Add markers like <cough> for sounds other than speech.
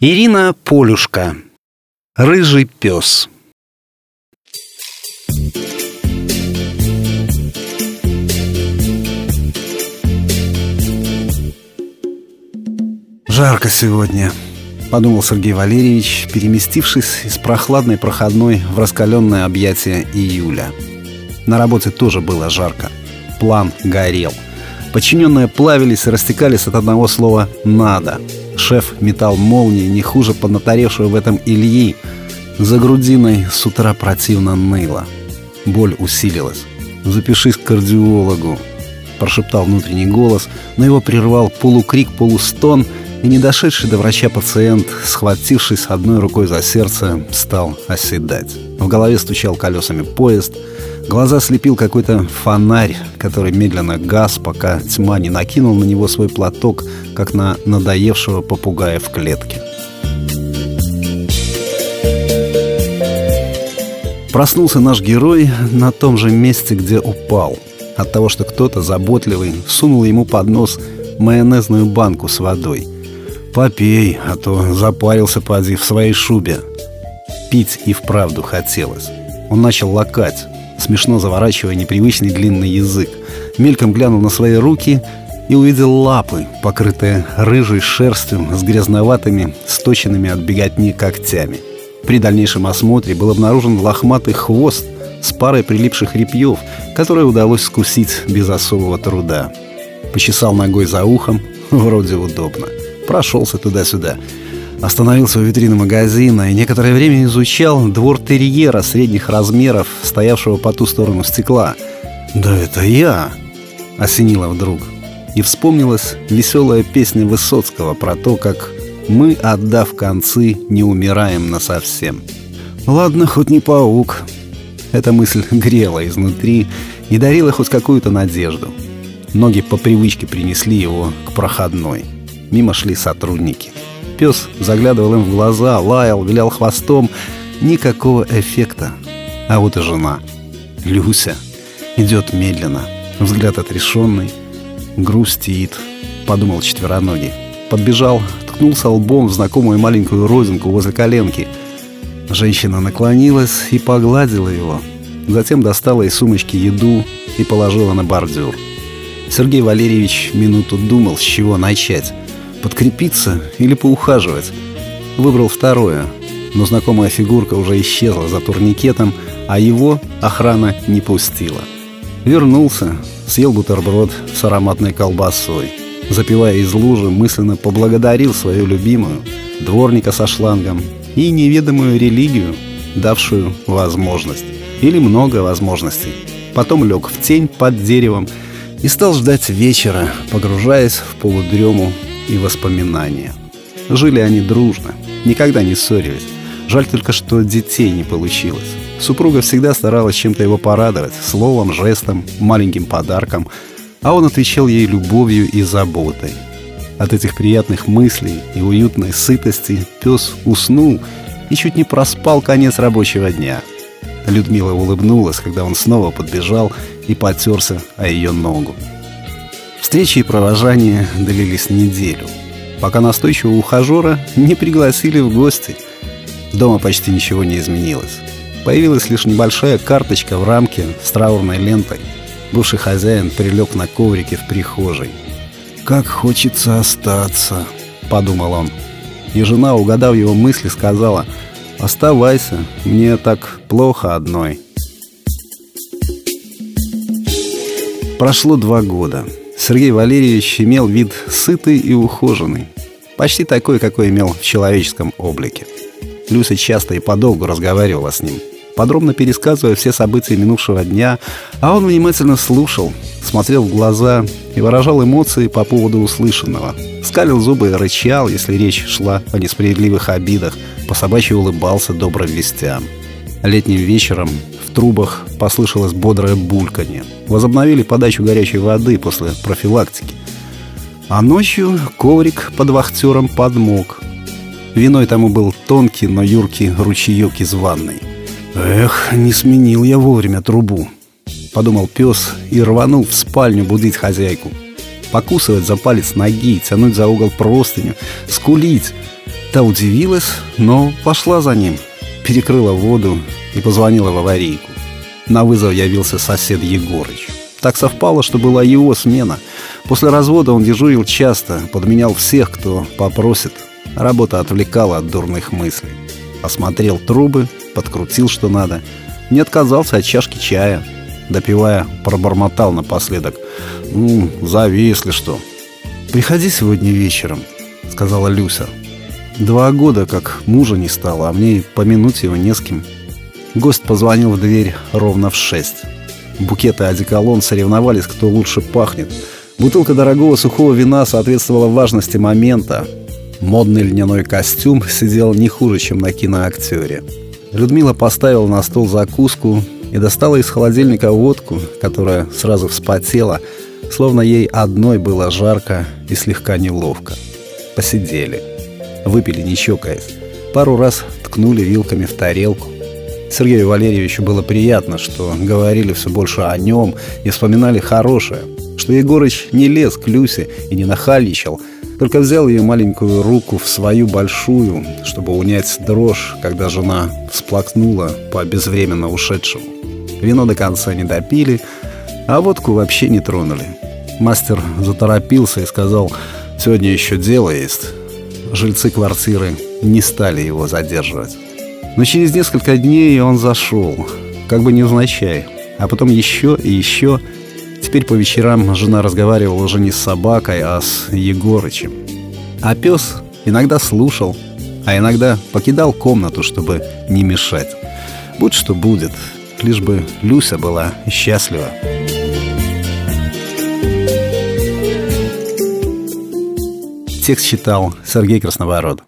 Ирина Полюшка. Рыжий пес. Жарко сегодня, подумал Сергей Валерьевич, переместившись из прохладной проходной в раскаленное объятие июля. На работе тоже было жарко. План горел. Подчиненные плавились и растекались от одного слова «надо». Шеф метал молнии не хуже поднаторевшего в этом Ильи. За грудиной с утра противно ныло. Боль усилилась. «Запишись к кардиологу», — прошептал внутренний голос, но его прервал полукрик, полустон — и не дошедший до врача пациент, схватившись одной рукой за сердце, стал оседать. В голове стучал колесами поезд, глаза слепил какой-то фонарь, который медленно гас, пока тьма не накинул на него свой платок, как на надоевшего попугая в клетке. Проснулся наш герой на том же месте, где упал. От того, что кто-то заботливый сунул ему под нос майонезную банку с водой – «Попей, а то запарился поди в своей шубе». Пить и вправду хотелось. Он начал лакать, смешно заворачивая непривычный длинный язык. Мельком глянул на свои руки и увидел лапы, покрытые рыжей шерстью с грязноватыми, сточенными от беготни когтями. При дальнейшем осмотре был обнаружен лохматый хвост с парой прилипших репьев, которые удалось скусить без особого труда. Почесал ногой за ухом, <laughs> вроде удобно прошелся туда-сюда. Остановился у витрины магазина и некоторое время изучал двор терьера средних размеров, стоявшего по ту сторону стекла. «Да это я!» — осенило вдруг. И вспомнилась веселая песня Высоцкого про то, как «мы, отдав концы, не умираем насовсем». «Ладно, хоть не паук». Эта мысль <laughs> грела изнутри и дарила хоть какую-то надежду. Ноги по привычке принесли его к проходной. Мимо шли сотрудники. Пес заглядывал им в глаза, лаял, вилял хвостом. Никакого эффекта. А вот и жена. Люся. Идет медленно. Взгляд отрешенный. Грустит. Подумал четвероногий. Подбежал, ткнулся лбом в знакомую маленькую розинку возле коленки. Женщина наклонилась и погладила его. Затем достала из сумочки еду и положила на бордюр. Сергей Валерьевич минуту думал, с чего начать подкрепиться или поухаживать. Выбрал второе, но знакомая фигурка уже исчезла за турникетом, а его охрана не пустила. Вернулся, съел бутерброд с ароматной колбасой. Запивая из лужи, мысленно поблагодарил свою любимую, дворника со шлангом и неведомую религию, давшую возможность. Или много возможностей. Потом лег в тень под деревом и стал ждать вечера, погружаясь в полудрему и воспоминания. Жили они дружно, никогда не ссорились. Жаль только, что детей не получилось. Супруга всегда старалась чем-то его порадовать, словом, жестом, маленьким подарком, а он отвечал ей любовью и заботой. От этих приятных мыслей и уютной сытости пес уснул и чуть не проспал конец рабочего дня. Людмила улыбнулась, когда он снова подбежал и потерся о ее ногу. Встречи и провожания длились неделю, пока настойчивого ухажера не пригласили в гости. Дома почти ничего не изменилось. Появилась лишь небольшая карточка в рамке с траурной лентой. Бывший хозяин прилег на коврике в прихожей. «Как хочется остаться», — подумал он. И жена, угадав его мысли, сказала, «Оставайся, мне так плохо одной». Прошло два года. Сергей Валерьевич имел вид сытый и ухоженный. Почти такой, какой имел в человеческом облике. Люся часто и подолгу разговаривала с ним, подробно пересказывая все события минувшего дня, а он внимательно слушал, смотрел в глаза и выражал эмоции по поводу услышанного. Скалил зубы и рычал, если речь шла о несправедливых обидах, по собачьи улыбался добрым вестям. Летним вечером трубах послышалось бодрое бульканье. Возобновили подачу горячей воды после профилактики. А ночью коврик под вахтером подмок. Виной тому был тонкий, но юркий ручеек из ванной. «Эх, не сменил я вовремя трубу», — подумал пес и рванул в спальню будить хозяйку. Покусывать за палец ноги, тянуть за угол простыню, скулить. Та удивилась, но пошла за ним, перекрыла воду и позвонила в аварийку. На вызов явился сосед Егорыч. Так совпало, что была его смена. После развода он дежурил часто, подменял всех, кто попросит. Работа отвлекала от дурных мыслей. Осмотрел трубы, подкрутил, что надо. Не отказался от чашки чая. Допивая, пробормотал напоследок. «Ну, зови, если что». «Приходи сегодня вечером», — сказала Люся. «Два года, как мужа не стало, а мне помянуть его не с кем». Гость позвонил в дверь ровно в шесть. Букеты одеколон соревновались, кто лучше пахнет. Бутылка дорогого сухого вина соответствовала важности момента. Модный льняной костюм сидел не хуже, чем на киноактере. Людмила поставила на стол закуску и достала из холодильника водку, которая сразу вспотела, словно ей одной было жарко и слегка неловко. Посидели. Выпили, не чокаясь. Пару раз ткнули вилками в тарелку. Сергею Валерьевичу было приятно, что говорили все больше о нем и вспоминали хорошее, что Егорыч не лез к Люсе и не нахальничал, только взял ее маленькую руку в свою большую, чтобы унять дрожь, когда жена всплакнула по безвременно ушедшему. Вино до конца не допили, а водку вообще не тронули. Мастер заторопился и сказал, сегодня еще дело есть. Жильцы квартиры не стали его задерживать. Но через несколько дней он зашел, как бы невзначай, а потом еще и еще. Теперь по вечерам жена разговаривала уже не с собакой, а с Егорычем. А пес иногда слушал, а иногда покидал комнату, чтобы не мешать. Будь что будет, лишь бы Люся была счастлива. Текст читал Сергей Красновород.